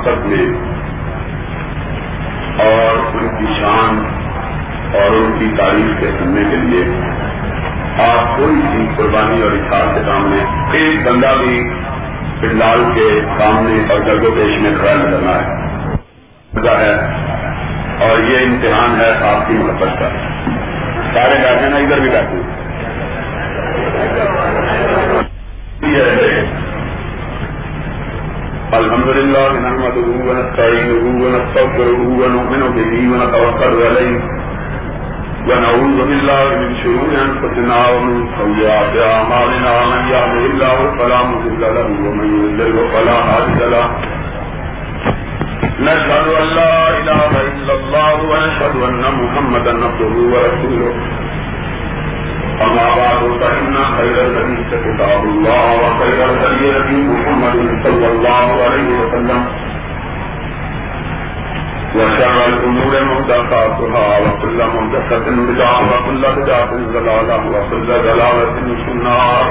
محبت میں اور ان کی شان اور ان کی تعریف کے سننے کے لیے آپ کوئی سی قربانی اور اشار کے سامنے، ایک بندہ بھی پنڈال کے سامنے اور گرد و پیش میں کھڑا نظر آئے۔ ہے اور یہ امتحان ہے آپ کی محبت کا سارے بیٹھے نا ادھر بھی بیٹھے۔ الحمد للہ نحمد ونستعينه ونستغفره ونؤمن به ونتوكل عليه ونعوذ بالله من شرور انفسنا ومن سيئات اعمالنا من يهده الله فلا مضل له ومن يضلل فلا هادي له نشهد ان لا اله الا الله ونشهد ان محمدا عبده ورسوله أما بعد، فإن خير الحديث كتاب الله، وخير الهدي هدي محمد صلى الله عليه وسلم. وشر الأمور محدثاتها، وكل محدثة بدعة، وكل بدعة ضلالة، وكل ضلالة في النار.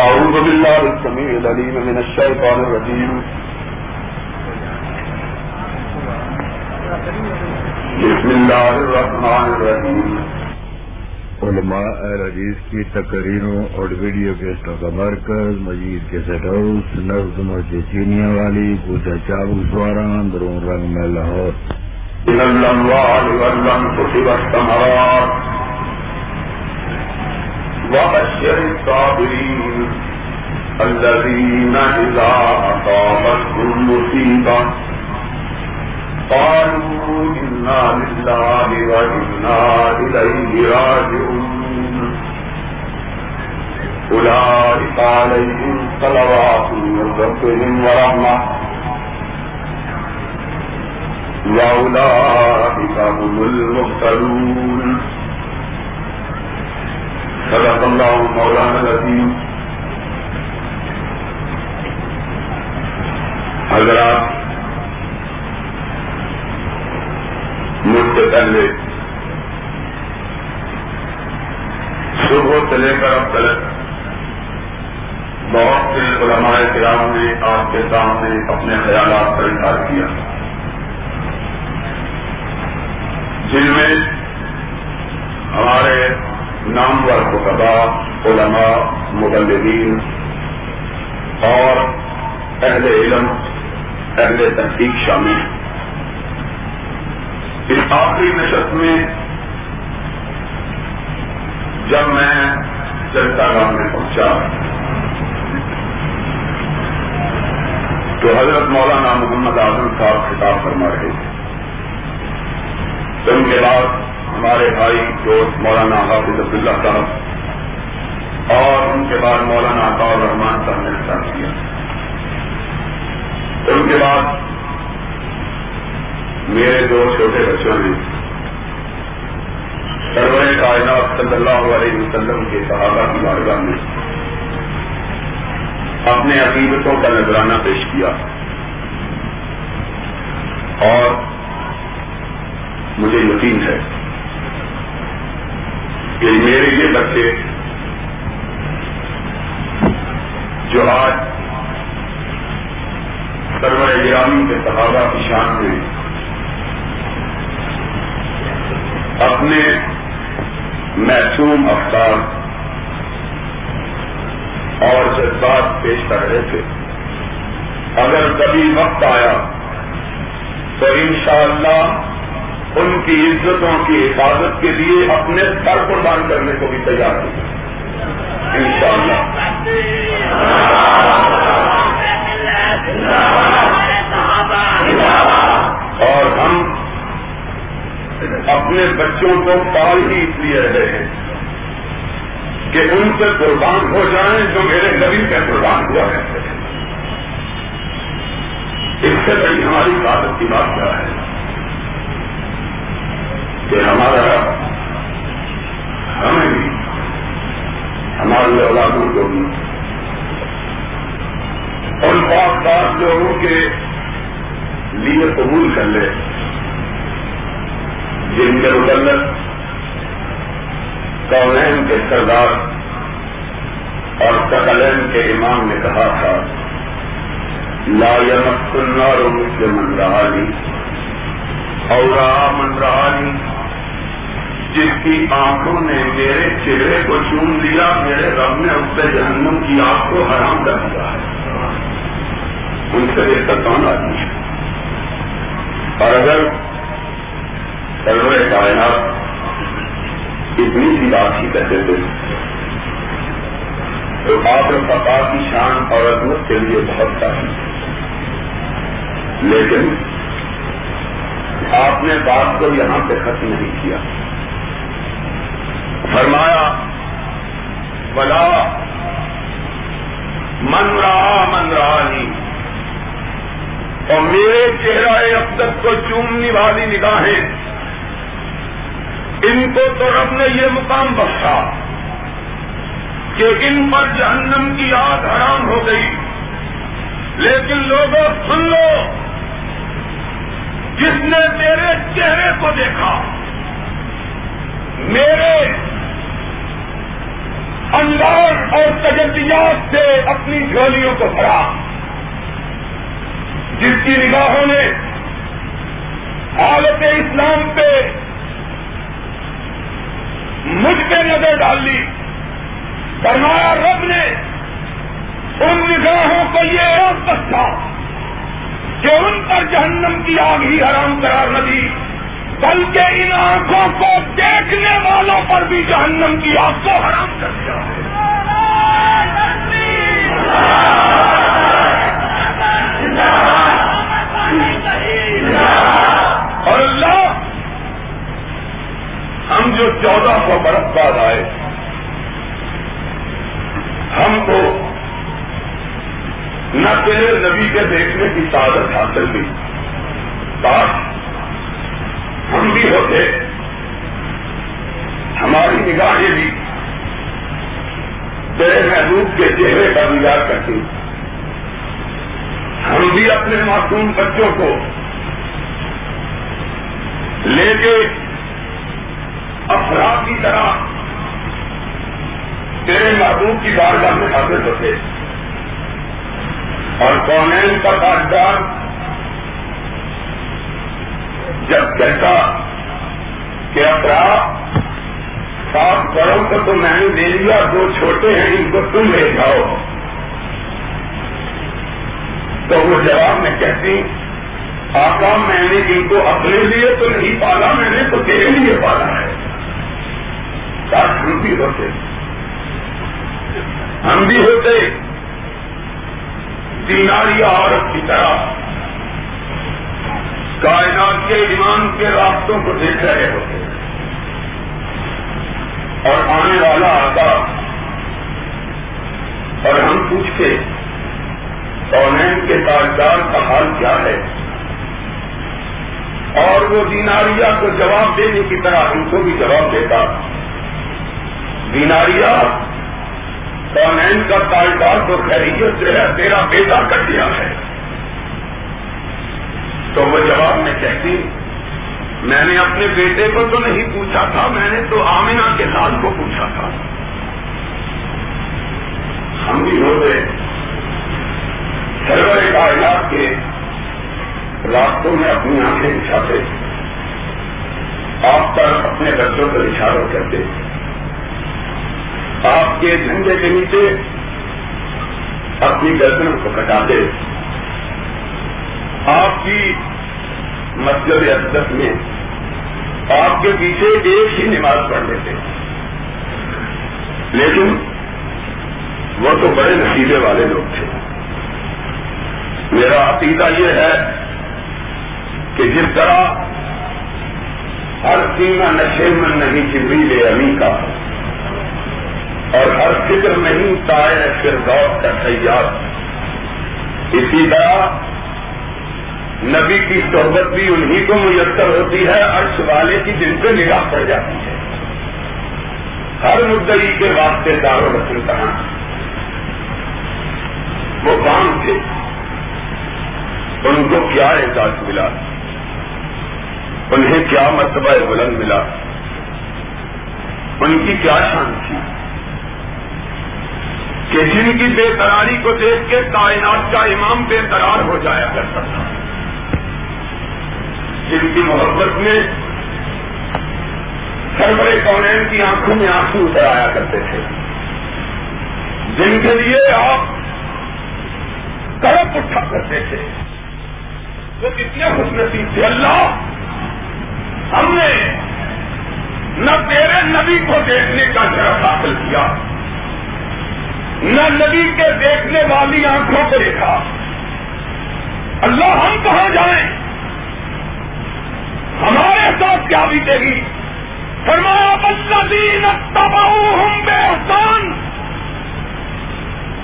أعوذ بالله السميع العليم من الشيطان الرجيم. بسم الله الرحمن الرحيم علماء حدیث کی تقریروں اور ویڈیو کیسٹوں کا مرکز مجید کے سیٹ ہاؤس نفز مسجد چینیا والی پوچھا چاول سوارا درون رنگ میں لاہور۔ وبشر الصابرين الذين إذا أصابتهم مصيبة قالوا إنا لله وإنا إليه راجعون. أولئك عليهم صلوات من ربهم ورحمة. وأولئك هم المهتدون. صدق الله مولانا العظيم. حضرات مجھ سے پہلے صبح سے لے کر اب تک بہت سے علماء کرام نے آپ کے سامنے اپنے خیالات کا اظہار کیا۔ جن میں ہمارے نامور خطبہ علماء، مبلغین اور اہل علم، اہل تحقیق شامل ہیں۔ اس آخری نشست میں جب میں جنتا گاہ میں پہنچا تو حضرت مولانا محمد اعظم صاحب خطاب فرما رہے تھے۔ ان کے بعد ہمارے بھائی دوست مولانا حافظ عبداللہ صاحب اور ان کے بعد مولانا عطا رحمان صاحب نے خطاب کیا۔ ان کے بعد میرے دو چھوٹے بچوں نے سرور کائنات صلی اللہ علیہ وسلم کے صحابہ کی بارگاہ میں اپنے عقیدتوں کا نذرانہ پیش کیا اور مجھے یقین ہے کہ میرے یہ بچے جو آج سرور گرامی کے صحابہ کی شان میں اپنے محسوم افطار اور جذبات پیش کر رہے تھے۔ اگر کبھی وقت آیا تو انشاءاللہ ان کی عزتوں کی حفاظت کے لیے اپنے سر قربان کرنے کو بھی تیار ہوں۔ انشاءاللہ۔ اور ہم اپنے بچوں کو پال ہی اس لیے رہے ہیں کہ ان سے قربان ہو جائیں جو میرے نبی پہ قربان ہوا کرتے ہیں اس سے بڑی ہماری عادت کی بات کیا ہے کہ ہمارا ہمیں بھی ہمارے اولادوں کو بھی ان پاک پاک لوگوں کے لیے قبول کر لے۔ جن کے متعلق کونین کے سردار اور تقلین کے امام نے کہا تھا، لا یمت النار مثل من اور من رہانی جس کی آنکھوں نے میرے چہرے کو چوم لیا، میرے رب نے اس سے جہنم کی آنکھ کو حرام کر دیا ہے۔ ان سے بہتر کون آدمی ہے؟ اور اگر سرور کائنات اتنی سی بات ہی کہتے تھے۔ تو آپ پتا کی شان اور عظمت کے لیے بہت ساری۔ لیکن آپ نے بات کو یہاں پہ ختم نہیں کیا۔ فرمایا بلا من رہا من رہا نہیں اور میرے چہرہ اب تک کو چومنے والی نگاہیں ان کو تو رب نے یہ مقام بخشا کہ ان پر جہنم کی آگ حرام ہو گئی۔ لیکن لوگوں، سن لو۔ جس نے میرے چہرے کو دیکھا، میرے انداز اور تجدیات سے اپنی جھولیوں کو بھرا۔ جس کی نگاہوں نے حالت اسلام پہ مجھ پہ نظر ڈال لی فرمایا رب نے ان نگاہوں کو یہ ایک تھا کہ ان پر جہنم کی آگ ہی حرام قرار نہ دی بلکہ ان آنکھوں کو دیکھنے والوں پر بھی جہنم کی آگ کو حرام کر دیا اور اللہ ہم جو چودہ سو برس بعد آئے، ہم کو نہ تیرے نبی کے دیکھنے کی تعدت حاصل ہوئی۔ بات ہم بھی ہوتے، ہماری نگاہیں بھی تیرے محبوب کے چہرے کا دیدار کرتی۔ ہم بھی اپنے معصوم بچوں کو لے کے افراد کی طرح تیرے محبوب کی بارگاہ میں حاضر ہوتے اور کونین کا کاغذات جب کہتا کہ افراد صاف کرو تو تو میں نے دے لیا، دو چھوٹے ہیں، ان کو تم لے جاؤ۔ تو وہ جواب میں کہتی، آقا، میں نے ان کو اپنے لیے تو نہیں پالا، میں نے تو تیرے لیے پالا ہے۔ ہم بھی ہوتے۔ ہم بھی ہوتے۔ دیناری عورت کی طرح۔ کائنات کے ایمان کے راستوں کو دیکھ رہے ہوتے۔ اور آنے والا آتا اور ہم پوچھتے اونین کے کاغذات کا حال کیا ہے؟ اور وہ دیناریا کو جواب دینے کی طرح ہم کو بھی جواب دیتا۔ دیناریا کونین کا کاغذات تو خیریت سے ہے، تیرا بیٹا کر دیا ہے۔ تو وہ جواب میں کہتی، میں نے اپنے بیٹے کو تو نہیں پوچھا تھا، میں نے تو آمینہ کے لال کو پوچھا تھا۔ ہم بھی ہو گئے۔ سرور کائنات کے راستوں میں اپنی آنکھیں بچھاتے۔ آپ پر اپنے بچوں کو اشارہ کرتے۔ آپ کے جھنڈے کے نیچے اپنی گردن کو کٹاتے آپ کی مسجد اقدس میں آپ کے پیچھے ایک ہی نماز پڑھ لیتے لیکن وہ تو بڑے نتیجے والے لوگ تھے۔ میرا عقیدہ یہ ہے کہ جس طرح ہر سیما نشے میں نہیں چبری لے امی کا اور ہر فکر نہیں تائے پھر ذوق کا تیار۔ اسی طرح نبی کی صحبت بھی انہی کو میسر ہوتی ہے، عرش والے کی جن سے نگاہ پڑ جاتی ہے۔ ہر مدعی کے واسطے دارو رسم کہاں۔ وہ کام تھے۔ ان کو کیا احساس ملا۔ انہیں کیا مرتبہ بلند ملا۔ ان کی کیا شان تھی۔ کہ جن کی بے قراری کو دیکھ کے کائنات کا امام بے قرار ہو جایا کرتا تھا جن کی محبت میں سربر کونین کی آنکھوں میں آنسو اتر آیا کرتے تھے۔ جن کے لیے آپ کرپ اٹھا کرتے تھے۔ وہ کتنے خوش نصیب تھے۔ اللہ، ہم نے نہ تیرے نبی کو دیکھنے کا شرف حاصل کیا۔ نہ نبی کے دیکھنے والی آنکھوں کو دیکھا۔ اللہ ہم کہاں جائیں؟ ہمارے ساتھ کیا بیتے گی فرمایا بلدین تباؤ ہوں بے احسان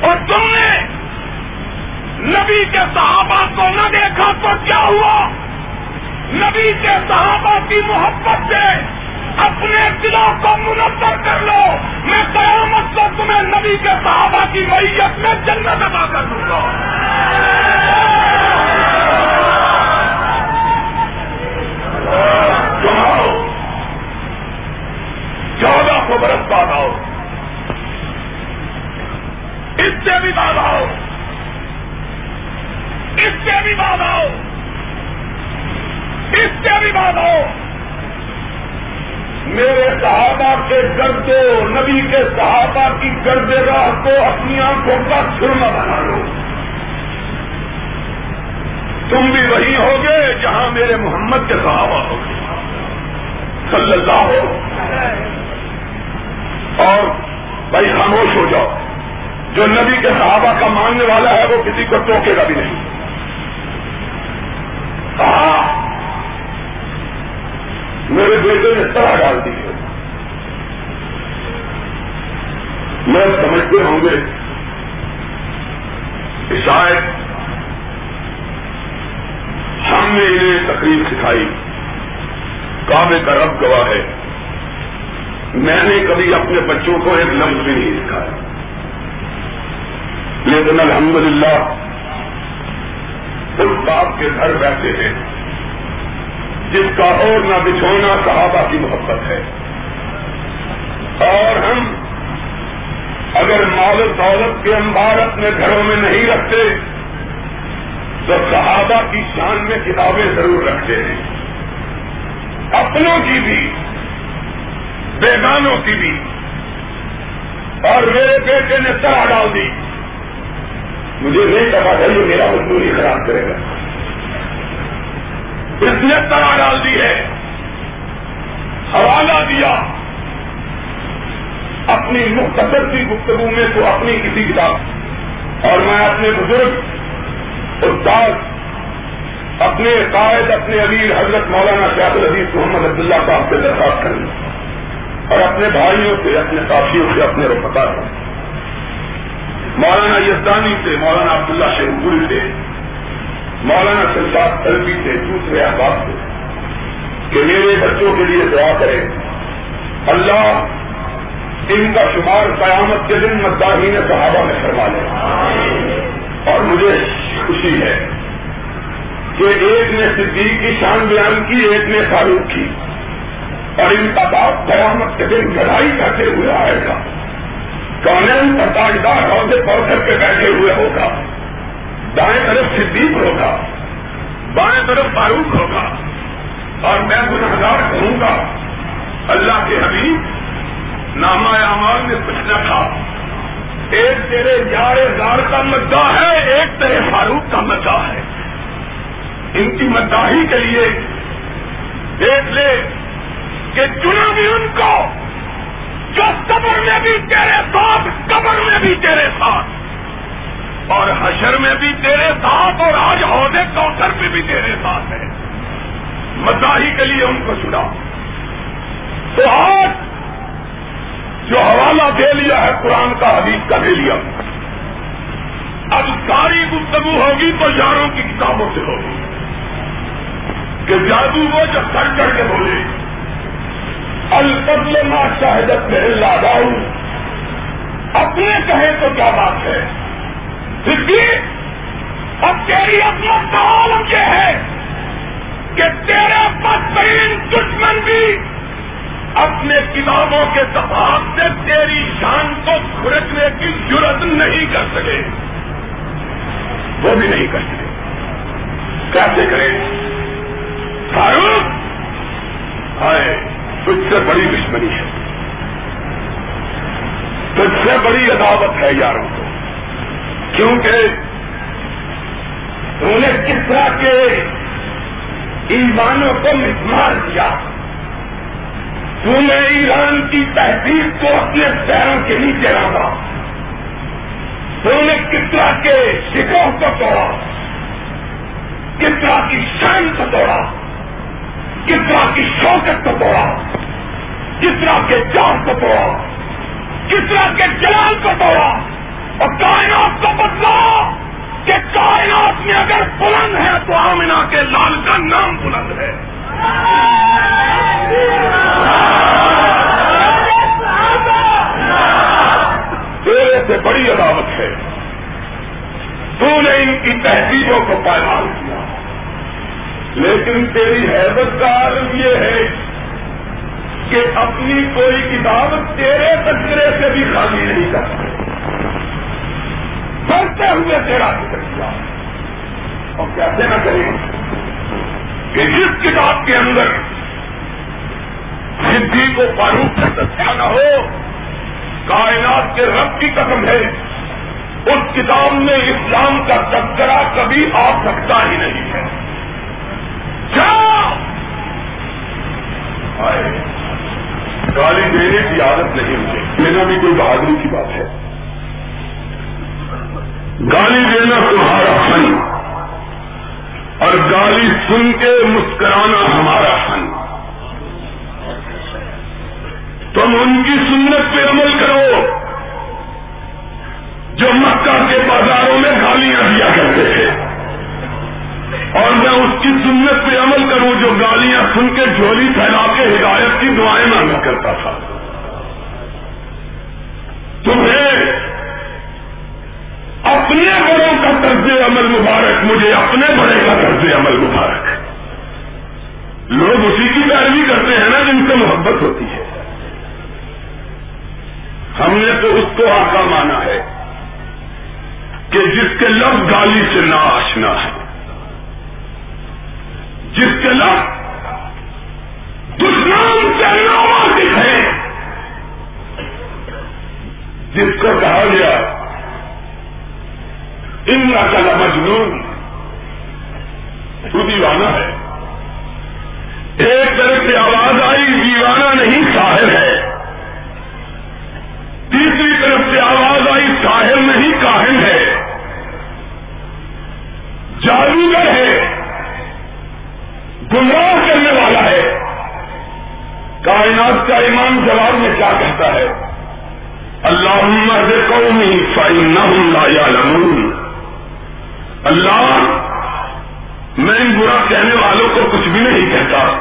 اور تم نے نبی کے صحابہ کو نہ دیکھا تو کیا ہوا؟ نبی کے صحابہ کی محبت سے اپنے دلوں کو منظر کر لو۔ میں قیامت کو تمہیں نبی کے صحابہ کی میت میں جنت ادا کر دوں گا۔ چودہ سو برس بعد آؤ۔ اس سے بھی بعد آؤ۔ اس سے بھی بعد آؤ۔ اس سے بھی بعد آؤ۔ میرے صحابہ کے گردو، نبی کے صحابہ کی گرد راہ کو اپنی آنکھوں کا سرما بنا لو۔ تم بھی وہی ہوگے جہاں میرے محمد کے صحابہ ہو صلی اللہ ہو اور بھائی خاموش ہو جاؤ۔ جو نبی کے صحابہ کا ماننے والا ہے وہ کسی کو ٹوکے گا بھی نہیں۔ کہا میرے بیٹے نے طرح ڈال دی ہے۔ میں سمجھتے ہوں گے کہ شاید ہم نے انہیں تقریب سکھائی۔ کعبے کا رب گواہ ہے۔ میں نے کبھی اپنے بچوں کو ایک لفظ بھی نہیں سکھایا۔ لیکن الحمدللہ، اس باپ کے گھر بیٹھے ہیں۔ جس کا اور نہ بچھونا صحابہ کی محبت ہے۔ اور ہم اگر مال و دولت کے انبار اپنے گھروں میں نہیں رکھتے، تو صحابہ کی شان میں کتابیں ضرور رکھتے ہیں۔ اپنوں کی بھی، بیگانوں کی بھی۔ اور میرے بیٹے نے طرح ڈال دی۔ مجھے نہیں پتا تھا یہ میرا مزدوری خراب کرے گا۔ اس نے ڈال دی ہے، حوالہ دیا۔ اپنی مختصر کی گفتگو میں تو اپنی کسی کتاب۔ اور میں اپنے بزرگ، استاد، اپنے قائد، اپنے امیر حضرت مولانا شاہد العزیز محمد عبداللہ صاحب سے درخواست کروں۔ اور اپنے بھائیوں سے، اپنے ساتھیوں سے، اپنے رفقا سے۔ مولانا یزدانی سے، مولانا عبداللہ شیخ پوری سے۔ مولانا سلطان تلبی سے، دوسرے احباب سے، کہ میرے بچوں کے لیے دعا کرے اللہ ان کا شمار قیامت کے دن مداحین صحابہ میں کروا لے۔ اور مجھے خوشی ہے کہ ایک نے صدیق کی شان بیان کی، ایک نے فاروق کی۔ اور ان کا باپ قیامت کے دن لڑائی کرتے ہوئے آئے گا۔ کانین پر تاجدار عہدے پوتھر کے بیٹھے ہوئے ہوگا۔ دائیں طرف صدیق ہوگا، بائیں طرف فاروق ہوگا، اور میں گنہگار کہوں گا۔ اللہ کے حبیب، نامہ اعمال میں پوچھنا تھا۔ ایک تیرے یار زار کا مدعا ہے، ایک تیرے فاروق کا مدعا ہے۔ ان کی مداحی کے لیے دیکھ لے کہ چنا بھی ان کو، جو قبر میں بھی تیرے ساتھ، قبر میں بھی تیرے ساتھ۔ اور حشر میں بھی تیرے ساتھ اور آج عہدے کوثر میں بھی تیرے ساتھ ہے۔ مداحی کے لیے ان کو چنا تو آج جو حوالہ دے لیا ہے قرآن کا، حدیث کا دے لیا۔ اب ساری گفتگو ہوگی تو یاروں کی کتابوں سے ہوگی۔ کہ جادو وہ جب سر چڑھ کے بولے۔ الفضل ما شاہدت میں لاگاؤ اپنے کہیں تو کیا بات ہے؟ اب تیری اپنا سوال یہ ہے کہ تیرے بدترین دشمن بھی اپنے کتابوں کے دباؤ سے تیری شان کو کھڑکنے کی ضرورت نہیں کر سکے۔ وہ بھی نہیں کر سکے۔ کیسے کریں فاروق؟ آئے، تجھ سے بڑی دشمنی ہے۔ تجھ سے بڑی عداوت ہے یاروں کو۔ کیونکہ انہوں نے کس طرح کے ایمانوں کو مسمار کیا؟ تو نے ایران کی تہذیب کو اپنے پیروں کے نیچے رکھا۔ تو نے کس طرح کے شکوں کو توڑا؟ کس طرح کی شان کو توڑا؟ کس طرح کی شوکت کو توڑا؟ کس طرح کے جان کو توڑا؟ کس طرح کے جلال کو توڑا؟ اور کائنات کو بدلا کہ کائنات میں اگر بلند ہے تو آمنا کے لال کا نام بلند ہے۔ تیرے سے بڑی عداوت ہے۔ تو نے ان کی تہذیبوں کو پیمال کیا لیکن تیری حیرت کا عالم یہ ہے کہ اپنی کوئی کتاب تیرے تذکرے سے بھی خالی نہیں کر سکتے بڑھتے ہوئے تیرا ذکر کیا۔ اور کیسے نہ کریں کہ جس کتاب کے اندر سدھی کو فاروق سے دستیا نہ ہو، کائنات کے رب کی قسم ہے، اس کتاب میں اسلام کا تذکرہ کبھی آ سکتا ہی نہیں ہے۔ کیا گالی دینے کی عادت نہیں مجھے۔ دینا بھی کوئی بہادری کی بات ہے۔ گالی دینا تمہارا فن اور گالی سن کے مسکرانا ہمارا فن تم ان کی سنت پہ عمل کرو جو مکہ کے بازاروں میں گالیاں دیا کرتے تھے۔ اور میں اس کی سنت پہ عمل کروں جو گالیاں سن کے جھولی پھیلا کے ہدایت کی دعائیں مانگا کرتا تھا۔ تمہیں اپنے بڑوں کا طرز عمل مبارک، مجھے اپنے بڑے کا طرز عمل مبارک۔ لوگ اسی کی پیروی کرتے ہیں نا جن سے محبت ہوتی ہے۔ ہم نے تو اس کو آقا مانا ہے کہ جس کے لفظ گالی سے نہ آشنا ہے جس کے لفظ دشمن سے ناواقف ہے جس کو کہا گیا ان کا مجنون تو دیوانہ ہے. ایک طرف سے آواز آئی، دیوانہ نہیں، ساحل ہے. تیسری طرف سے آواز آئی، ساحل نہیں، کاہن ہے. جادوگر ہے، گمراہ کرنے والا ہے. کائنات کا ایمان جواب میں کیا کہتا ہے؟ اللہ قومی فائن لا لمون اللہ، میں ان برا کہنے والوں کو کچھ بھی نہیں کہتا۔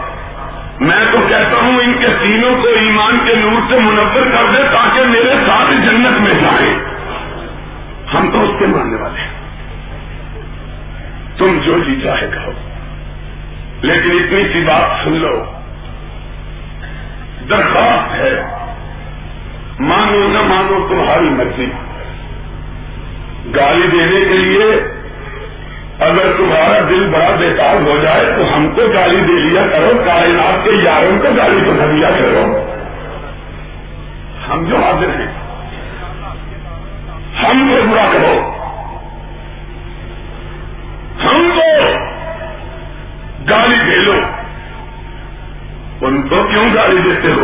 میں تو کہتا ہوں ان کے سینوں کو ایمان کے نور سے منور کر دے تاکہ میرے ساتھ جنت میں جائیں ہم تو اس کے ماننے والے ہیں۔ تم جو جی چاہے کہو۔ لیکن اتنی سی بات سن لو۔ درخواست ہے۔ مانو نہ مانو تمہاری مرضی۔ گالی دینے کے لیے اگر تمہارا دل بڑا بیکار ہو جائے تو ہم کو گالی دے لیا کرو، کائنات کے یاروں کو گالی تو دیا کرو۔ ہم جو حاضر ہیں، ہم کو برا کرو ہم کو گالی دے لو۔ ان کو کیوں گالی دیتے ہو؟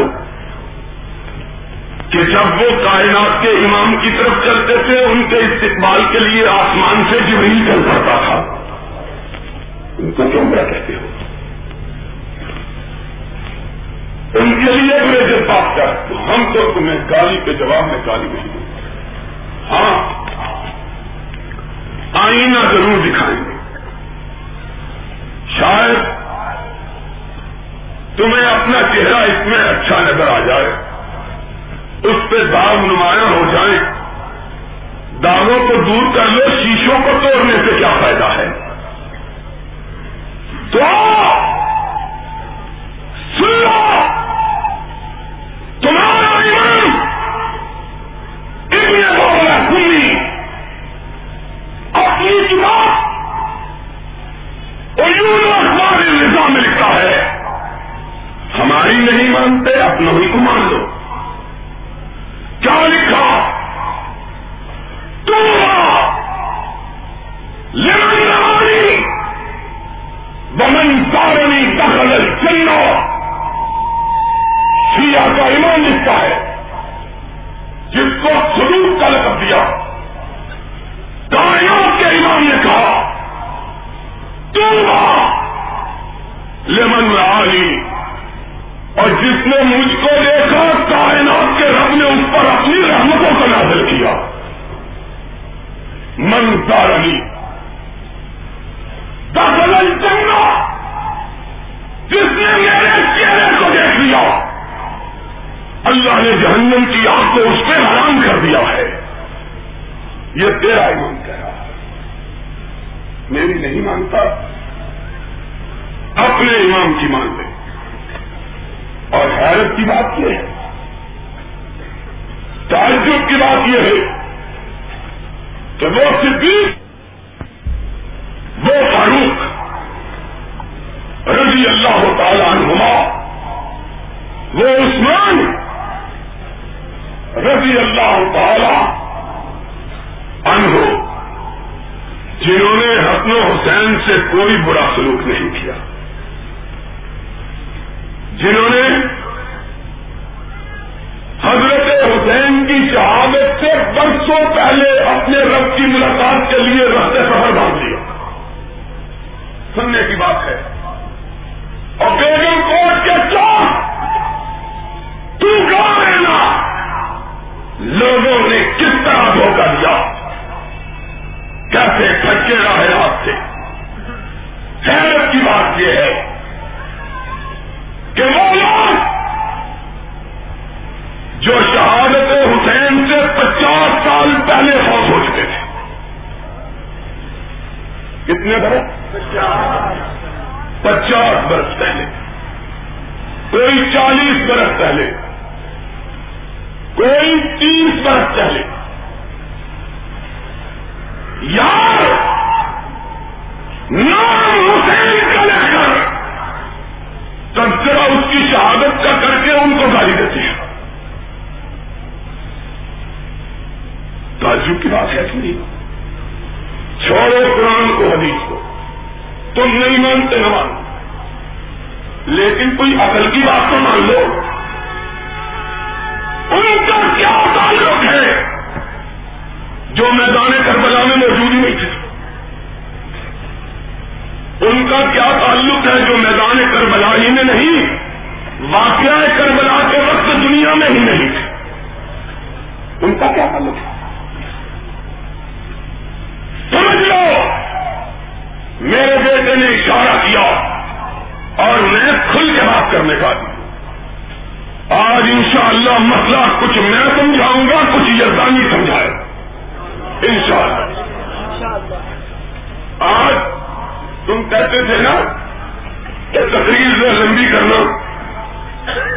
کی طرف چلتے تھے، ان کے استقبال کے لیے آسمان سے جبریل چل پڑتا تھا۔ ان کو کیوں برا کہتے ہو؟ ان کے لیے برے جب بات کر تو ہم تو تمہیں گالی کے جواب میں گالی نہیں دیں۔ ہاں آئینہ ضرور دکھائیں گے۔ شاید تمہیں اپنا چہرہ اس میں اچھا نظر آ جائے، اس پہ داغ نمایاں ہو جائیں۔ داغوں کو دور کر لو شیشوں کو توڑنے سے کیا فائدہ ہے؟ تو سنو تمہارا ایمان! اتنے بولا کھلی اپنی کتاب اور یوں اخبار نظام میں لکھتا ہے۔ ہماری نہیں مانتے اپنا ہی کو مان لو۔ کیا لکھا؟ بمن سارنی دخل چلو شیعہ کا ایمان لکھتا ہے۔ جس کو سلوک کا لقب دیا۔ کائنات کے ایمان نے کہا لمن لالی اور جس نے مجھ کو دیکھا، کائنات کے رب نے اس پر اپنی رحمتوں کا نازل کیا۔ من تارنی دخل چنگا جس نے میرے چہرے کو دیکھ لیا۔ اللہ نے جہنم کی آنکھ کو اس پہ حرام کر دیا ہے۔ یہ تیرا ایمان کہہ رہا ہے۔ میری نہیں مانتا۔ اپنے امام کی مان لے اور حیرت کی بات یہ ہے۔ تعجب کی بات یہ ہے۔ کہ وہ صدیق، وہ فاروق رضی اللہ تعالیٰ عنہما، وہ عثمان رضی اللہ تعالی عنہ جنہوں نے حسن و حسین سے کوئی برا سلوک نہیں کیا۔ جنہوں نے حضرت حسین کی شہادت سے برسوں پہلے اپنے رب کی ملاقات کے لیے رستے سفر باندھ لیا سننے کی بات ہے۔ اور بیگم کوٹ کے چوک تو رہنا لوگوں نے کس طرح دھوکہ دیا؟ کیسے کچے رہے آپ سے حیرت کی بات یہ ہے کہ وہ لوگ جو شہادت حسین سے پچاس سال پہلے فوت ہو چکے تھے۔ کتنے برس؟ پچاس برس پہلے۔ کوئی چالیس برس پہلے۔ کوئی تیس برس پہلے۔ یار! نام حسین کا لے کر تذکرہ اس کی شہادت کا کر کے ان کو گالی دیتے ہیں۔ تعجب کی بات ہے کہ نہیں چھوڑو قرآن کو، حدیث کو۔ تم نہیں مانتے نہ مانو لیکن کوئی عقل کی بات تو مان لو۔ ان کا کیا تعلق ہے؟ جو میدان کربلا میں موجود ہی نہیں تھے۔ ان کا کیا تعلق ہے جو میدان کربلا ہی میں نہیں؟ واقعہ کربلا کے وقت دنیا میں ہی نہیں تھے۔ ان کا کیا تعلق ہے؟ سمجھ لو! میرے بیٹے نے اشارہ کیا اور میں کھل کے بات کرنے کا دیا آج انشاءاللہ مسئلہ کچھ میں سمجھاؤں گا، کچھ یزانی سمجھائے۔ انشاءاللہ۔ آج تم کہتے تھے نا کہ تقریر سے لمبی کرنا۔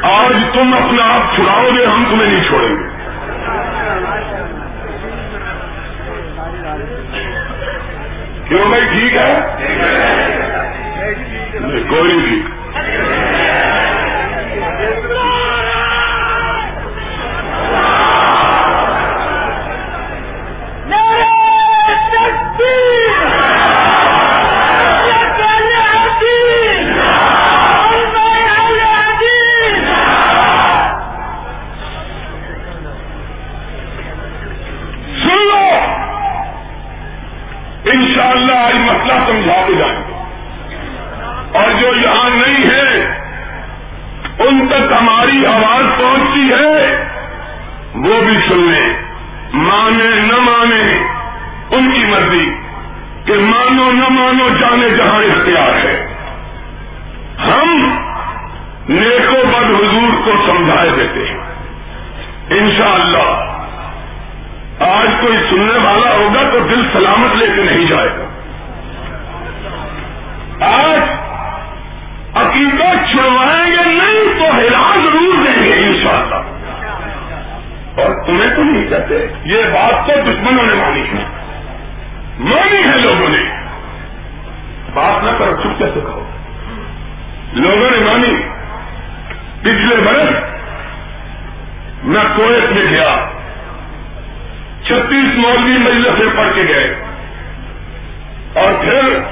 آج تم اپنا آپ چھڑاؤ گے، ہم تمہیں نہیں چھوڑیں گے۔ کیوں بھائی ٹھیک ہے؟ کوئی نہیں ٹھیک۔ سن مسئلہ سمجھا کے جائیں اور جو یہاں نہیں ہے، ان تک ہماری آواز پہنچتی ہے، وہ بھی سن لیں۔ مانے نہ مانے، ان کی مرضی کہ مانو نہ مانو جانے جہاں اختیار ہے۔ ہم نیکو بد حضور کو سمجھائے دیتے ہیں۔ انشاءاللہ، آج کوئی سننے والا ہوگا تو دل سلامت لے کے نہیں جائے گا۔ آج عقیدت چھڑوائیں گے نہیں تو ہلا ضرور دیں گے انشاءاللہ۔ اور تمہیں تو نہیں کہتے، یہ بات تو دشمنوں نے مانی ہے۔ مانی ہے لوگوں نے۔ بات نہ کرو، چپ کیسے کہو؟ لوگوں نے مانی، پچھلے برس میں کویت میں گیا۔ چھتیس مولوی مجلس سے پڑھ کے گئے۔ اور پھر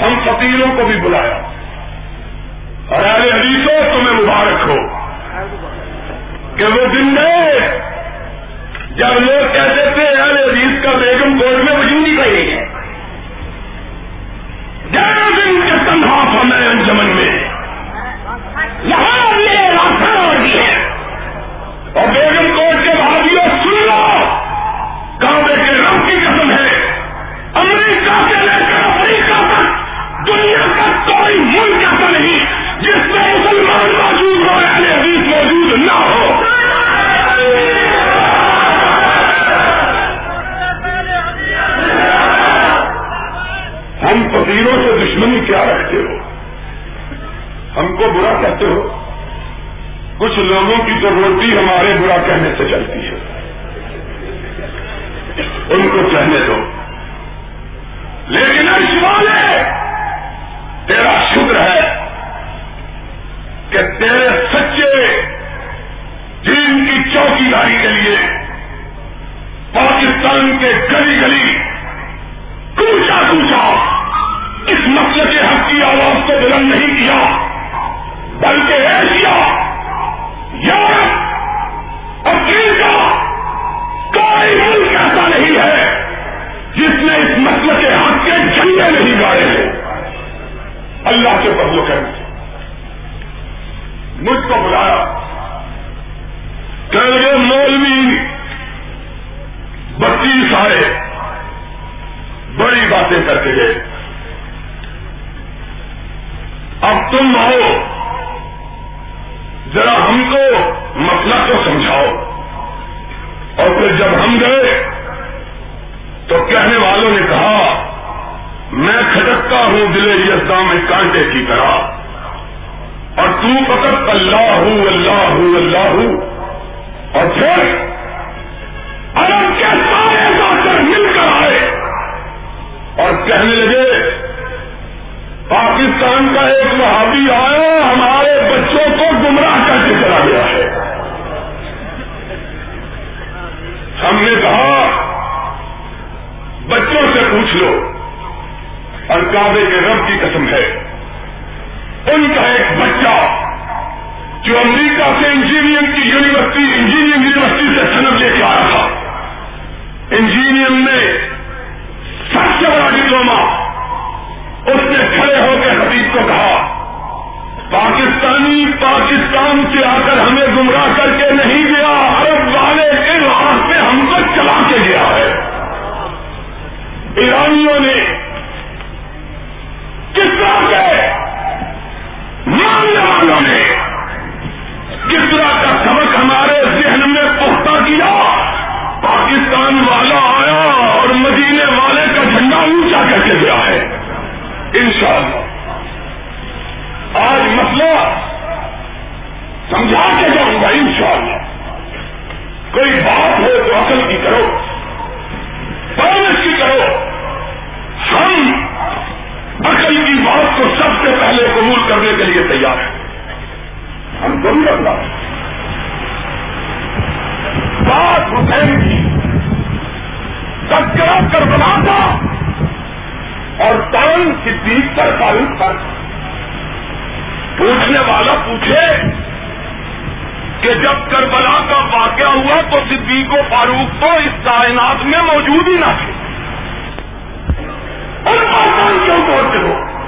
ہم فقیروں کو بھی بلایا۔ اور اہل حدیثوں تمہیں مبارک ہو کہ وہ دن گئے جب لوگ کہتے تھے اہل حدیث کا بیگم کوٹ میں وجود ہی نہیں ہے۔ گیارہ دن کے تنہا ہمیں انجمن میں، یہاں نے راستہ ہے۔ اور بیگم کیا رکھتے ہو؟ ہم کو برا کہتے ہو؟ کچھ لوگوں کی تو روٹی ہمارے برا کہنے سے چلتی ہے۔ ان کو کہنے دو۔ لیکن والے، تیرا شکر ہے کہ تیرے سچے دین کی چوکی داری کے لیے پاکستان کے گلی گلی کوچا کوچا اس مسئلے کے حق کی آواز کو بلند نہیں کیا۔ انشاءاللہ۔ آج مسئلہ سمجھا کے جاؤں گا انشاءاللہ۔ کوئی بات ہو تو اصل کی کرو پرمس کی کرو۔ ہم عقل کی بات کو سب سے پہلے قبول کرنے کے لیے تیار ہیں۔ ہم کو بھی بات حسین کی۔ تذکرہ کر بنا تھا اور تان صدیق پر فاروق پر۔ پوچھنے والا پوچھے کہ جب کربلا کا واقعہ ہوا تو صدیق و فاروق تو اس کائنات میں موجود ہی نہ تھے۔ ان آسان کیوں بولتے ہو؟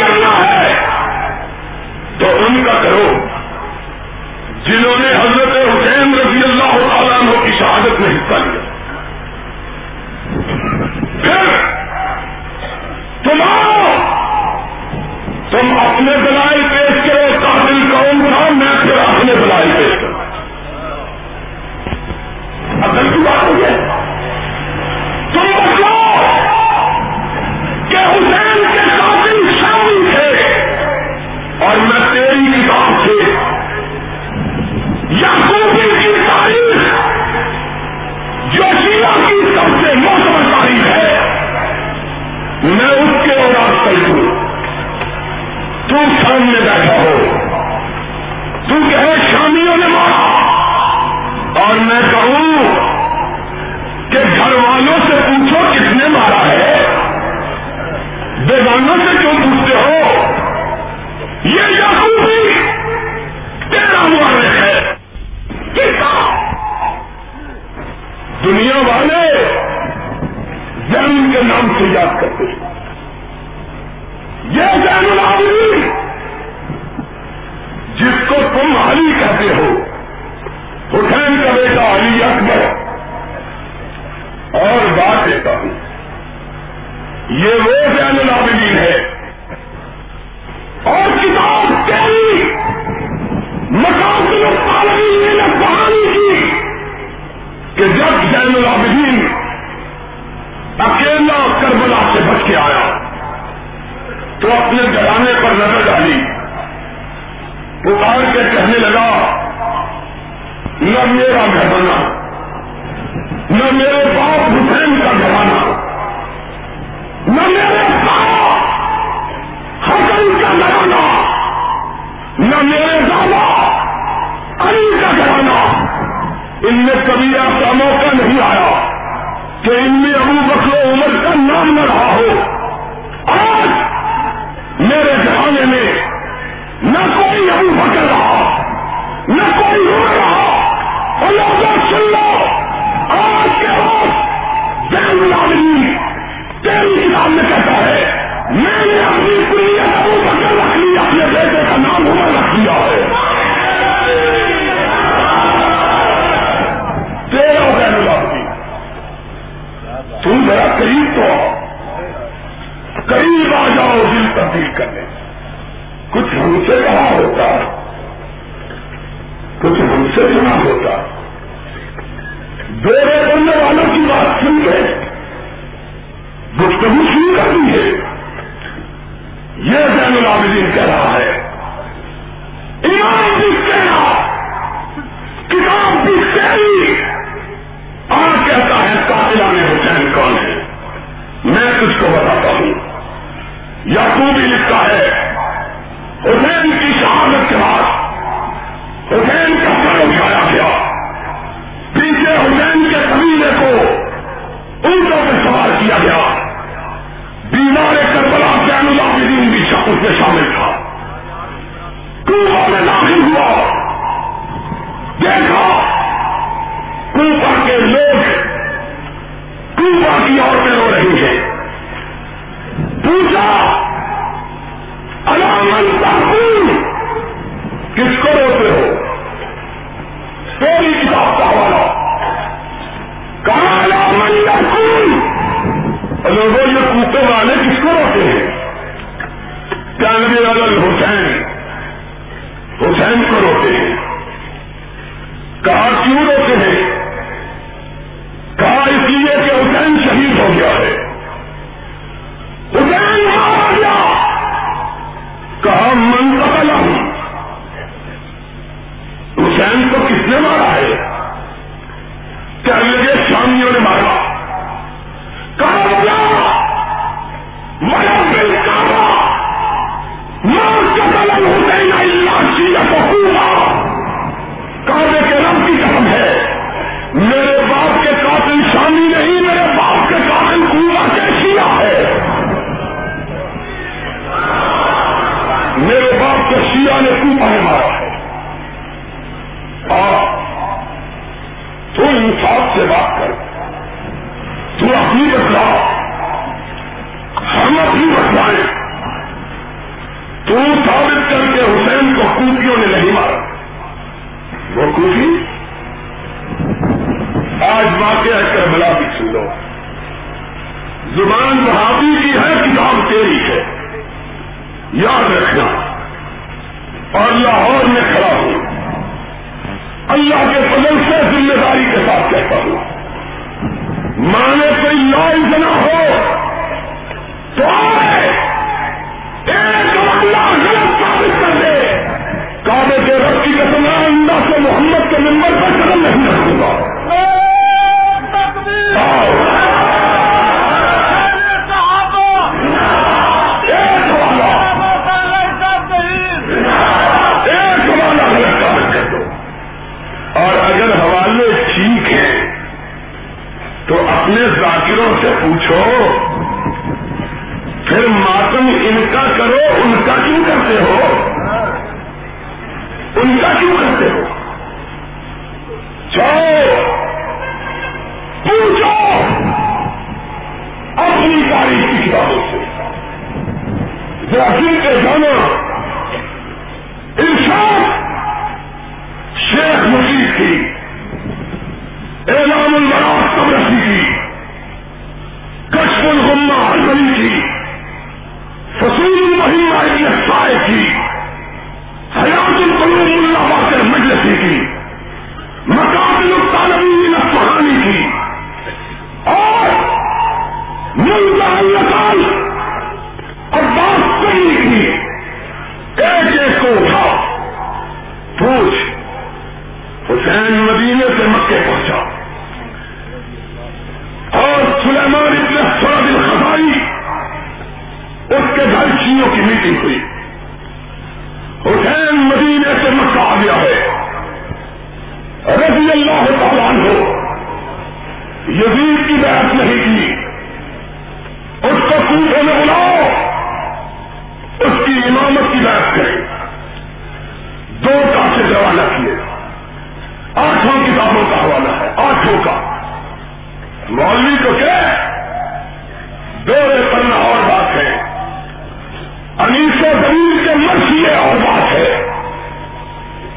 کرنا ہے۔ تو ان کا کرو۔ جنہوں نے حضرت حسین رضی اللہ تعالیٰ عنہ کی شہادت میں حصہ لیا۔ پھر تم آؤ تم اپنے بلائی پیش کرو قابل کون تھا میں پھر اپنے بلائی پیش کروں۔ اصل کی بات ہے۔ تم بچاؤ کہ حسین کہ اے شامیوں نے مارا۔ اور میں کہوں کہ گھر والوں سے پوچھو کس نے مارا ہے۔ بیگانوں سے کیوں پوچھتے ہو؟ یہ یقینی تیرا مارک ہے۔ دنیا والے زین کے نام سے یاد کرتے ہیں۔ یہ زین العابدین۔ جس کو تم علی کہتے ہو۔ حسین کا بیٹا علی اکبر۔ اور بات دیتا ہوں۔ یہ وہ زین العابدین ہے۔ اور کتاب تیری مقاصد العالمین نے کہانی کی کہ جب زین العابدین اکیلا کربلا سے بچ کے آیا تو اپنے گھرانے پر نظر ڈالی۔ پکار کے کہنے لگا، نہ میرا گھر بنا، نہ میرے باپ حسین کا گھرانا نہ میرے باپ حسن کا گھرانا نہ میرے دادا علی کا گھرانا ان میں کبھی ایسا موقع نہیں آیا کہ ان میں ابو بکر عمر کا نام نہ رہا ہو۔ آج میرے گھرانے میں نہ کوئی ابو بکر رہا، نہ کوئی عمر رہا۔ اور لوگوں سن لو، آج کے وقت بین العالمین تیری کتاب میں کہتا ہے، میں نے اپنی پوری ابو بکر رکھ لی، اپنے بیٹے کا نام عمر رکھ دیا ہے۔ تیرا بین العالمین تم ذرا قریب تو قریب آ جاؤ دل تبدیل کرنے۔ کچھ ہم سے کہا ہوتا، کچھ ہم سے سنا ہوتا۔ دورے کرنے والوں کی بات سن کے گفتگو شروع کر دی ہے۔ یہ زین العابدین کہہ رہا ہے۔ ایمان بھی کہنا کتاب بھی کہی اور کہتا ہے، قاتلان حسین کون ہے میں تجھ کو بتاتا ہوں۔ یعقوب بھی لکھتا ہے حسین کی شہادت کے بعد حسین کا سر اٹھایا گیا۔ پیچھے حسین کے قبیلے کو اونٹوں پہ سوار کیا گیا۔ بیمار کربلا زین العابدین بھی اس میں شامل تھا۔ کنواں میں داخل ہوا۔ دیکھا۔ کوپا تو اپنی ہم اپنی بتلائیں تو ثابت کر کے حسین کو کوپیوں نے نہیں مارا۔ وہ کوفی؟ آج واقعہ کربلا بھی سن لو زبان بہادی کی ہے، کتاب تیری ہے۔ یاد رکھنا۔ اور لاہور میں کھڑا ہوں اللہ کے فضل سے ذمہ داری کے ساتھ کہتا ہوں۔ مانے کوئی لائز نہ ہو، تو ایک اللہ غلط ثابت کر دے۔ کعبے کے رب کی قسم، اللہ سے محمد کے ممبر پر قدم نہیں سے پوچھو۔ پھر ماتم ان کا کرو، ان کا کیوں کرتے ہو؟ ان کا کیوں کرتے ہو؟ جاؤ، پوچھو اپنے تاریخ کی کتابوں سے۔ جو کے جانا حسین مدینے سے مکے پہنچا۔ اور سلیمان ابن سعد الخزائی اس کے گھر شیوں کی میٹنگ ہوئی۔ حسین مدینے سے مکہ آ گیا ہے۔ رضی اللہ تعالیٰ ہو یزید کی بحث نہیں کی۔ اس کو کوفے میں بلاؤ۔ اس کی امامت کی بحث کرے دو کا سے روانہ کیے۔ آٹھوں کتابوں کا حوالہ ہے آٹھوں کا۔ مولوی کو کیا دورے پڑھنا اور بات ہے۔ انیس و زمین کے مرضی اور بات ہے۔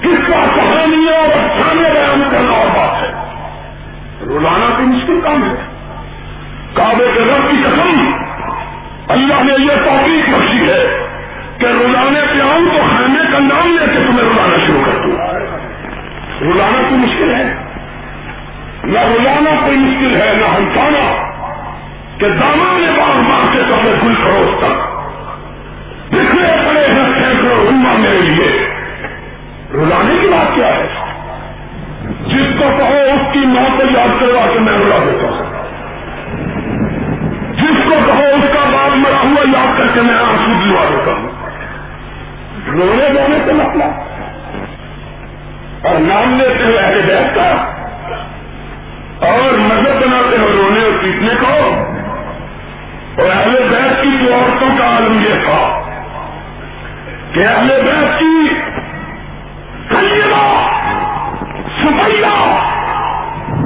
کس کا کہانی اور افسانے بیان کرنا اور بات ہے؟ رولانا تو مشکل کام ہے۔ کعبے کے رب کی قسم، اللہ نے یہ توفیق بخشی ہے کہ رولانے پہ آؤں تو خانے کا نام لے کے تمہیں رولانا شروع کر دوں۔ رولانا تو مشکل ہے؟ نہ رولانا کوئی مشکل ہے، نہ ہنسانا کہ دامان باغ ماں سے تو اپنے گل فروخت تک دکھنے پڑے ہیں سینکڑوں اما میرے لیے۔ رلانے کی بات کیا ہے؟ جس کو کہو اس کی ماں کو یاد کروا کے میں رلا دیتا ہوں۔ جس کو کہو اس کا باپ مرا ہوا یاد کر کے میں آنسو دلوا دیتا ہوں۔ رونے جانے سے مطلب۔ اور نام لیتے ہوئے اہل بیٹھ کا اور نظر بناتے ہو رونے اور پیٹنے کو۔ اور اہل بیت کی جو عورتوں کا عالم یہ تھا کہ اہل بیت کی سیدہ سپیا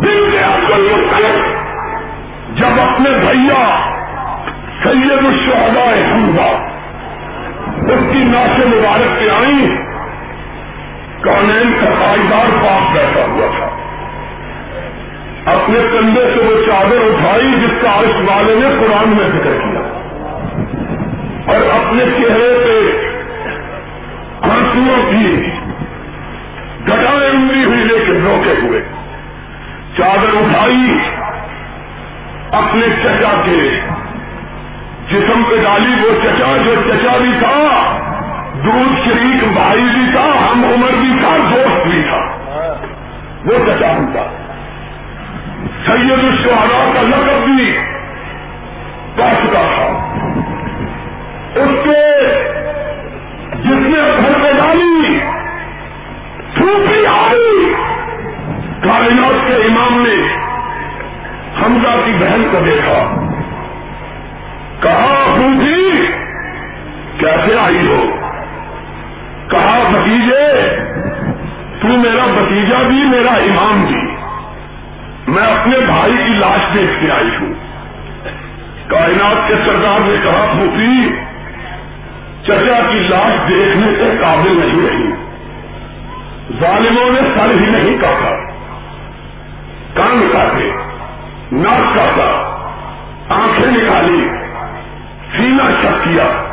دل کے مختلف جب اپنے بھیا سید الشہداء حمزہ اس کی ناش مبارک پہ آئی کانین کا پائیدار پاس بیٹھا ہوا تھا۔ اپنے کندھے سے وہ چادر اٹھائی جس کا اس والے نے قرآن میں ذکر کیا۔ اور اپنے چہرے پہ آنسو کی گٹائیں امری ہوئی لیکن روکے ہوئے۔ چادر اٹھائی اپنے چچا کے جسم پہ ڈالی۔ وہ چچا جو چچا بھی تھا دودھ شریک بھائی بھی تھا، ہم عمر بھی تھا، دوست بھی تھا۔ وہ چچا تھا سید الشہرا کا لقب بھی پا چکا تھا۔ اس کے جس نے گھر میں ڈالی چھوٹی آئی۔ کائنات کے امام نے حمزہ کی بہن کو دیکھا۔ کہا پوچھی کیسے آئی ہو؟ کہا بتیجے تو میرا بتیجا بھی، میرا امام بھی۔ میں اپنے بھائی کی لاش دیکھ کے آئی ہوں۔ کائنات کے سردار نے کہا پھوپھی چچا کی لاش دیکھنے سے قابل نہیں رہی۔ ظالموں نے سر ہی نہیں کاٹا۔ کان کاٹے، ناک کاٹا، آنکھیں نکالی سینا شک کیا۔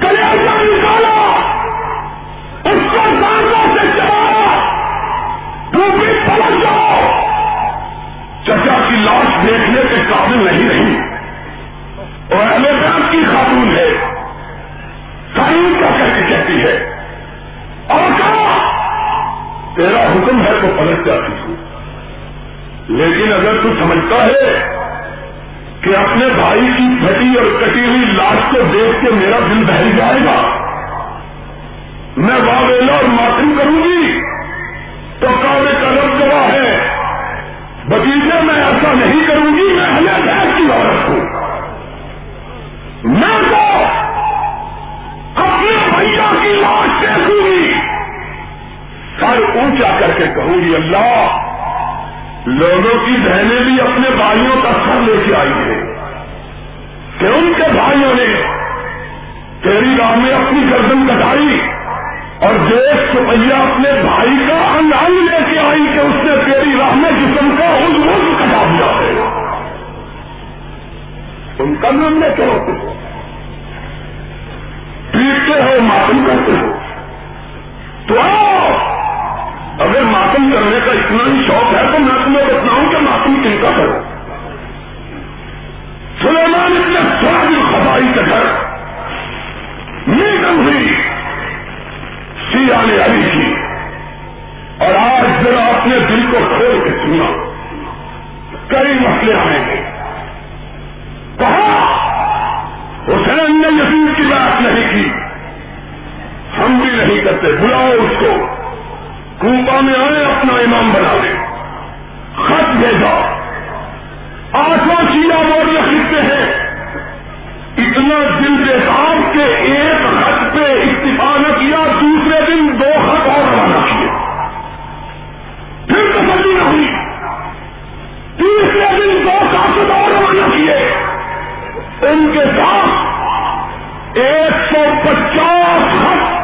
کلیجا نکالا! اس کو دانتوں سے چلایا تو پلٹ جاؤ۔ چچا کی لاش دیکھنے کے قابل نہیں رہی۔ اور اہل بیان کی خاتون ہے۔ سائن کا کر کہتی ہے، اور کہا، تیرا حکم ہے تو پلٹ جاتی ہوں۔ لیکن اگر تو سمجھتا ہے کہ اپنے بھائی کی پھٹی اور کٹی ہوئی لاش کو دیکھ کے میرا دل بہل جائے گا میں واویلا اور ماتم کروں گی تو کالے کا رب گواہ ہے۔ بتیجے میں ایسا نہیں کروں گی، میں ہمیں بھینس کی عورت ہوں میں تو اپنے بھیا کی لاش دیکھوں گی۔ سر اونچا کر کے کہوں گی، اللہ، لوگوں کی بہنیں بھی اپنے بھائیوں کا سر لے کے آئی ہیں۔ کہ ان کے بھائیوں نے تیری راہ میں اپنی گردن کٹائی۔ اور دیش سپیا اپنے بھائی کا انگائی لے کے آئی کہ اس نے تیری راہ میں جسم کا اس وقت کٹا دیا ہے۔ ان کا نام لے کے ہوتے ہو پیٹتے ہو، ماتم کرتے ہو۔ تو آؤ۔ اگر ماتم کرنے کا اتنا ہی شوق ہے تو میں تمہیں بتاؤں کہ ماتم کن کا کرو سلیمان اتنے سواد خبائی کے گھر۔ میٹنگ ہوئی سیا نے علی کی۔ اور آج ذرا اپنے دل کو کھول کے سنا۔ کئی مسئلے آئیں گے۔ کہا، حسین نے یقین کی بات نہیں کی۔ ہم بھی نہیں کرتے، بلاؤ اس کو۔ کنپا میں آئے، اپنا امام بنا لے۔ خط بھیجا آٹھوں شیعہ بورڈ لکھتے ہیں۔ اتنا دل کے ساتھ کے ایک خط پہ اکتفا نہ کیا دوسرے دن دو خط اور روانہ کیے پھر تسلی نہ ہوئی تیسرے دن دو کافی اور روانہ کیے۔ ان کے ساتھ ایک سو پچاس خط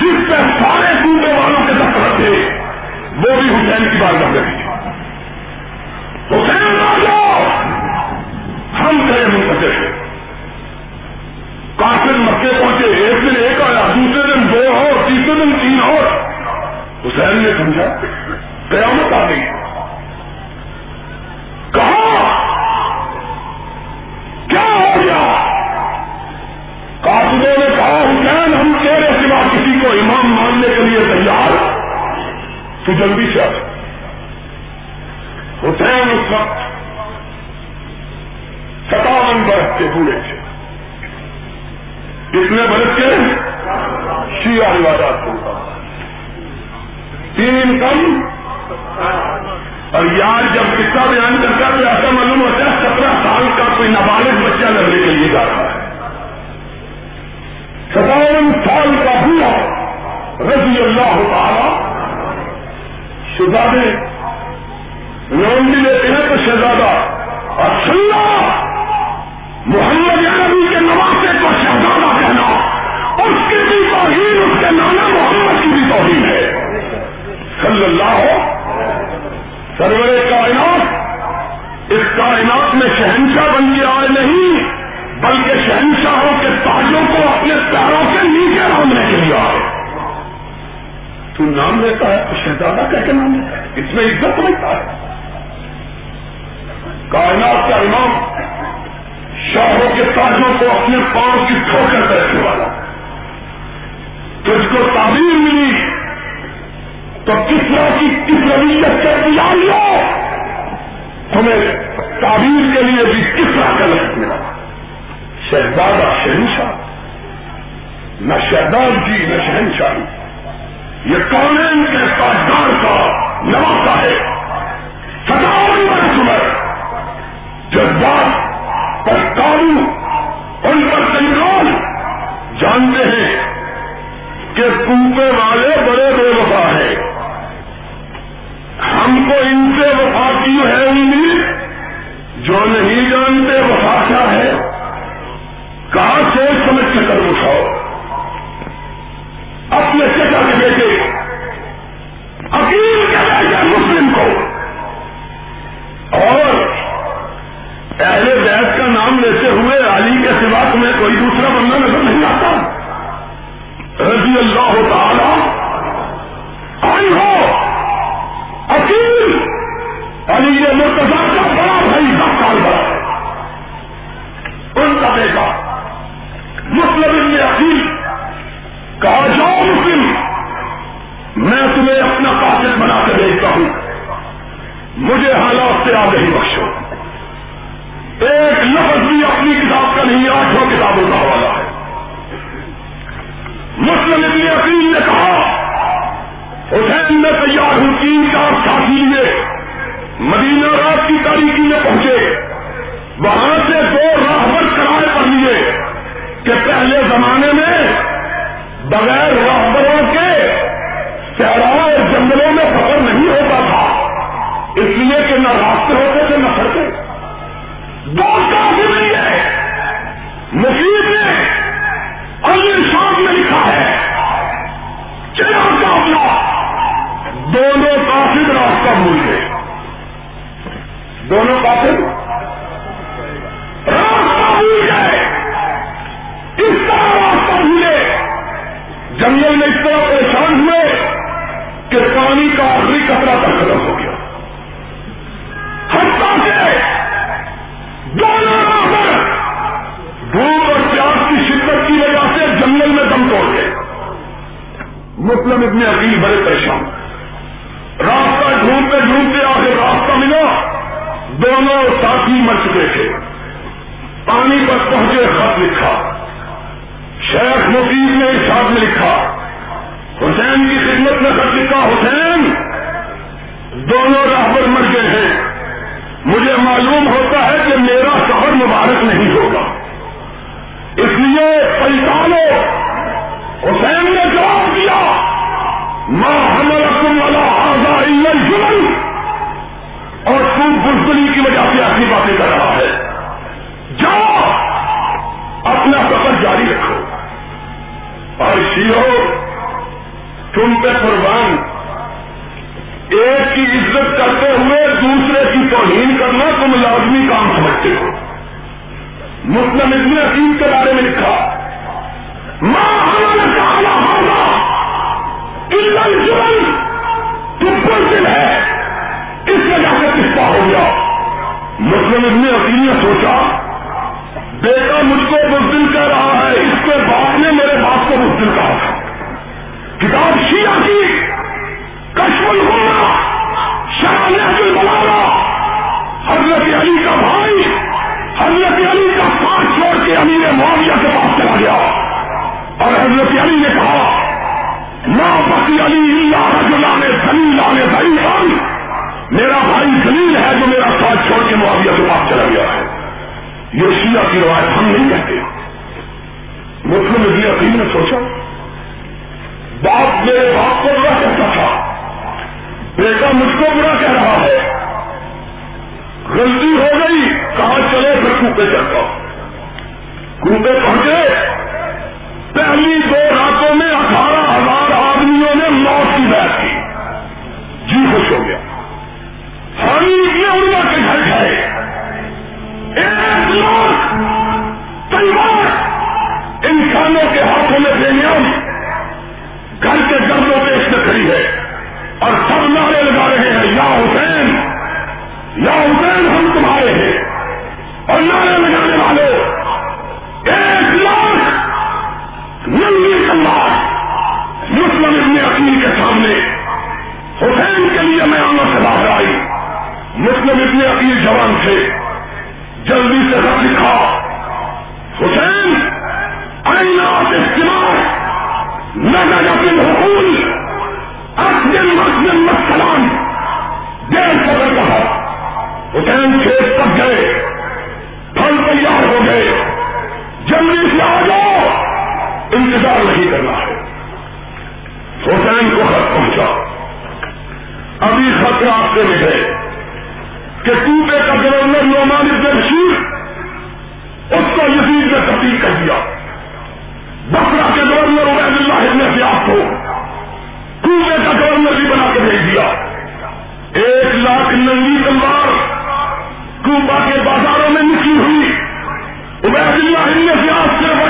جس پہ سارے صوبے والوں کے دفتر تھے، وہ بھی حسین کی بات کر نہ شہزاد جی نہ شہنشاہی یہ کالین کے تاجدار کا نواسا ہے۔ ستاون برس عمر جذبات پر قابو، ان پر کنٹرول۔ جانتے ہیں کہ کنپے والے بڑے بے وفا ہیں۔ ہم کو ان سے وفا کی ہے امید؟ جو نہیں جانتے، وفا نبیہ کی روایت ہم نہیں کہتے۔ مسلم نبیہ قیم نے سوچا۔ باپ میرے باپ کو برا کہتا تھا۔ بیٹا مجھ کو برا کہہ رہا ہے۔ غلطی ہو گئی۔ کہاں چلے پھر کوپے چڑھتا کوپے پہنچے پہلی دو راتوں میں اٹھارہ ہزار آدمیوں نے موت کی بات کی۔ جی خوش ہو گیا۔ ہم نے ان کے گھر گئے۔ یا حسین یا حسین ہم تمہارے ہیں۔ اور نعرے لگانے والے، ایک لاکھ ننگی کلاس مسلم ابن عقیل کے سامنے حسین کے لیے میں آنا سے باہر آئی۔ مسلم ابن عقیل جوان سے جلدی سے رکھ لکھا، حسین اینا اجتماع نگر اپنے حقول اپنے مسلم مسلمان ڈیڑھ سو نے حسین کھیت تک گئے۔ پھل تیار ہو گئے۔ جلدی سے آ جاؤ۔ انتظار نہیں کرنا ہے۔ حسین کو خط پہنچا۔ ابھی خط راستے میں ہے کہ ٹوبے کا گورنر نعمان ابن بشیر اس کو یزید نے تبدیل کر دیا۔ بکرا کے گورنر عبید اللہ ابن زیاد کو ٹوبے کا گورنر بھی بنا کے بھیج دیا۔ ایک لاکھ ننگی تلوار کوبا کے بازاروں میں نکلی ہوئی۔ عبید اللہ نے سے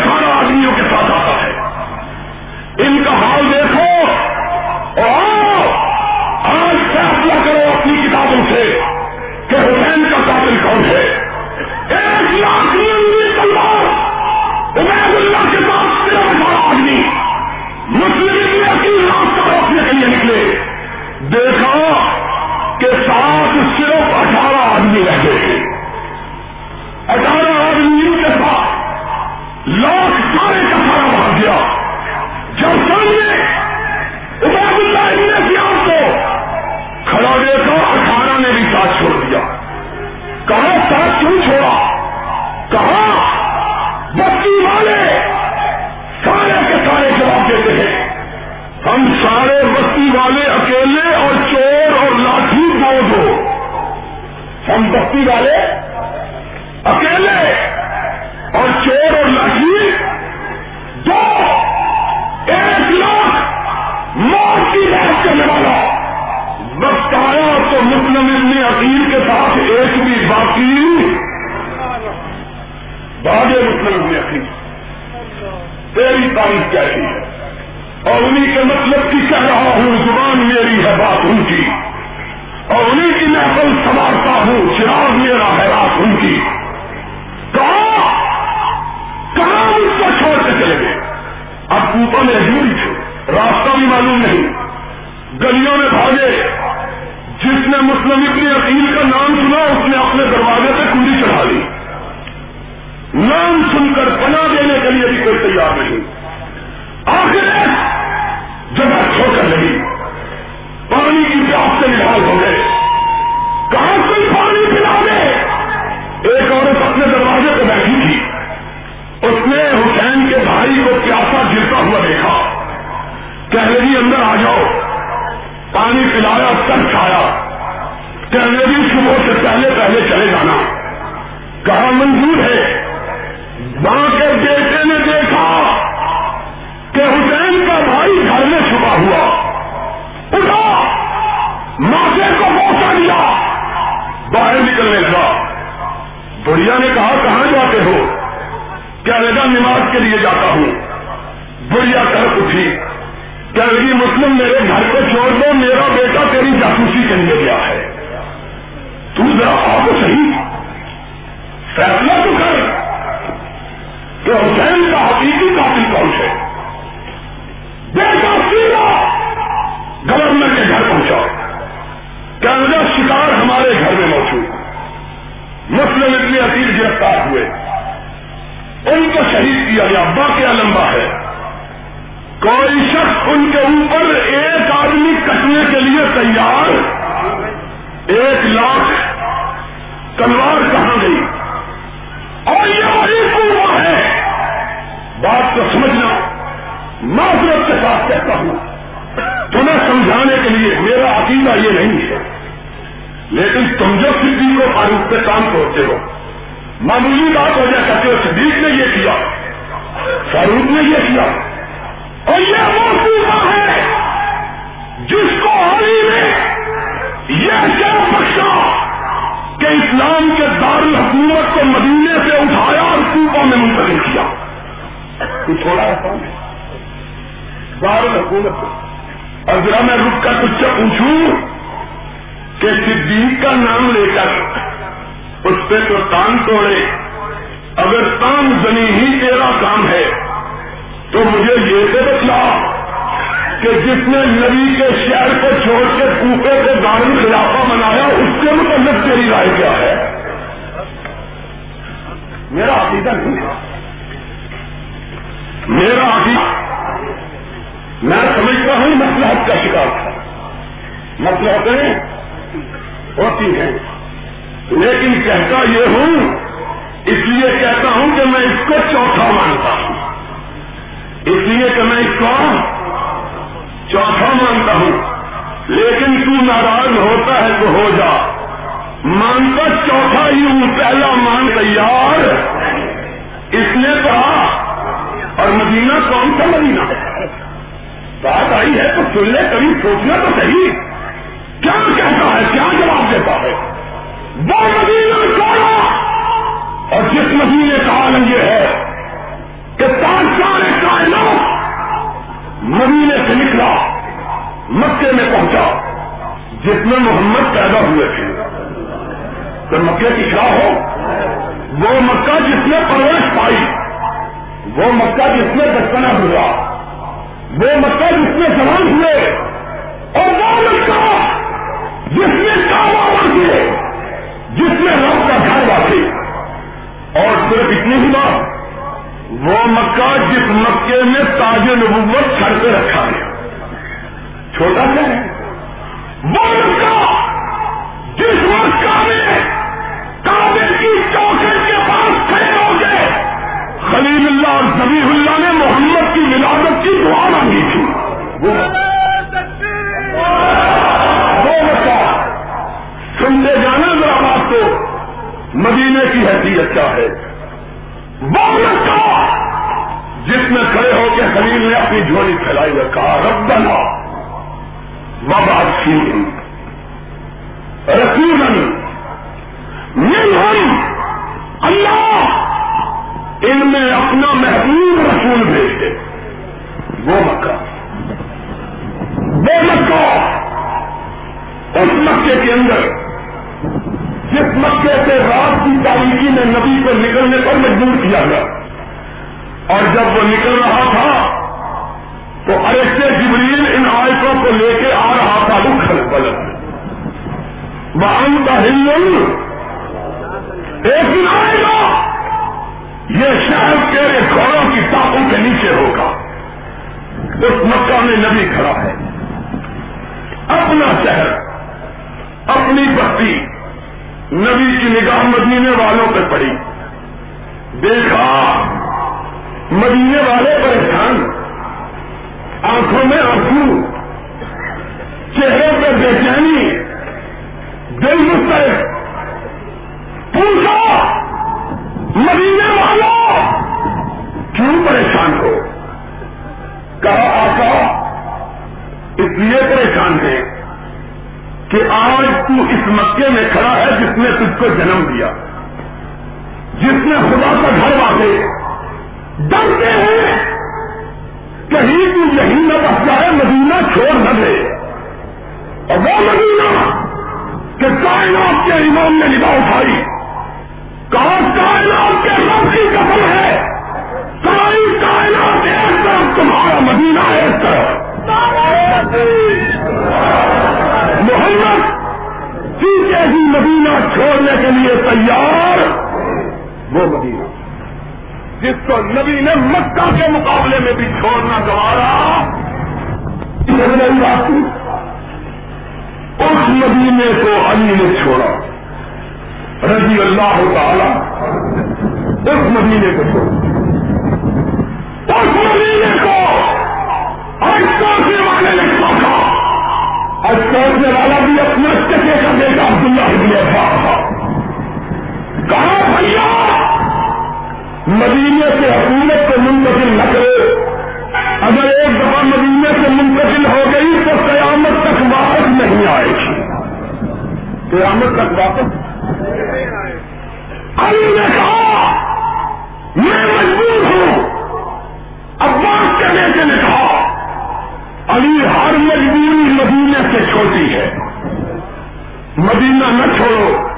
کچھ کہ صدیق کا نام لے کر اس پہ تو کان توڑے۔ اگر تام زنی ہی تیرا کام ہے، تو مجھے یہ سے بتلا کہ جس نے نبی کے شہر کو چھوڑ کے کوفے کو دارال خلافہ بنایا، اس کے متعلق تیری رائے کیا ہے؟ میرا عقیدہ نہیں ہے۔ میرا عقیدہ، میں سمجھتا ہوں مسلحت کا شکار تھا۔ مسلحتیں ہوتی ہیں۔ لیکن کہتا یہ ہوں، اس لیے کہتا ہوں کہ میں اس کو چوتھا مانتا ہوں۔ اس لیے کہ میں اس کو چوتھا مانتا ہوں۔ لیکن تو ناراض ہوتا ہے تو ہو جا۔ مانتا چوتھا ہی ہوں، پہلا مان تیار اس نے کہا، اور مدینہ کون سا مدینہ؟ بات آئی ہے تو سن لے، کبھی سوچنا تو صحیح۔ کیا کہتا ہے؟ کیا جواب دیتا ہے؟ وہ مدینہ چھوڑا اور جس مدینے کا عالم یہ ہے کہ پانچ سال کائنات مدینے سے نکلا، مکے میں پہنچا، جس میں محمد پیدا ہوئے تھے۔ تو مکے کی کیا ہو، وہ مکہ جس نے پرورش پائی، وہ مکہ جس میں بچپنا ہوا، وہ مکہ جس میں سوال ہوئے، اور وہ مکہ جس میں کعبہ واقع جس میں رب کا گھر واقع اور صرف اتنی ہی بات، وہ مکہ جس مکے میں تاج نبوت چھڑ کے رکھا گیا۔ چھوٹا کیا ہے؟ وہ مکہ جس مکہ میں کعبے کی چوکٹ کے پاس کھڑے ہو گئے۔ خلیل اللہ اور زبیح اللہ نے محمد چھوڑنے کے لیے تیار وہ مدینہ۔ جس کو نبی نے مکہ کے مقابلے میں بھی چھوڑنا گوارا اس مدینے کو علی نے چھوڑا۔ رضی اللہ تعالی اس مدینے کو چھوڑا۔ اس مدینے کو آج سوچنے والے نے سوچا آج والا بھی اپنا چکے کا بیٹا عبداللہ ابن عباس تھا کہا، بھیا، مدینے سے حکومت کو منتقل نہ کرے اگر ایک دفعہ مدینے سے منتقل ہو گئی تو قیامت تک واپس نہیں آئے گی۔ قیامت تک واپس علی نے کہا، میں مجبور ہوں۔ عباس کے بیٹے نے کہا علی ہر مجبوری مدینے سے چھوٹی ہے۔ مدینہ نہ چھوڑو۔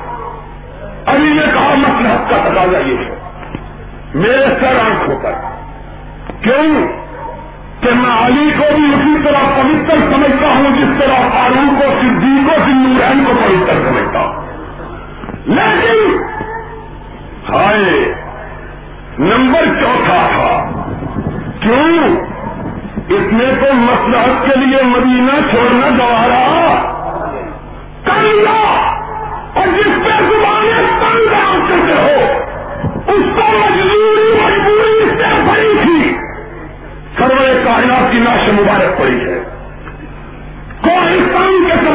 علی نے کہا مسلحت کا تقاضا یہ ہے۔ میرے سر آنکھوں پر۔ کیوں؟ کہ میں علی کو بھی اسی طرح پوتر سمجھتا ہوں، جس طرح فاروق کو، صدیق کو سندورین کو پوتر سمجھتا ہوں۔ لیکن، ہائے، نمبر چوتھا تھا۔ کیوں؟ اس میں تو مسلحت کے لیے مدینہ چھوڑنا گوارا۔ کر لیا اور جس پہ زبانیں تنگ آپ کرتے ہو، اس کو مجبوری مجبوری اس سے بڑی تھی۔ سروے کائنات کی ناش مبارک پڑی ہے۔ کوئی کے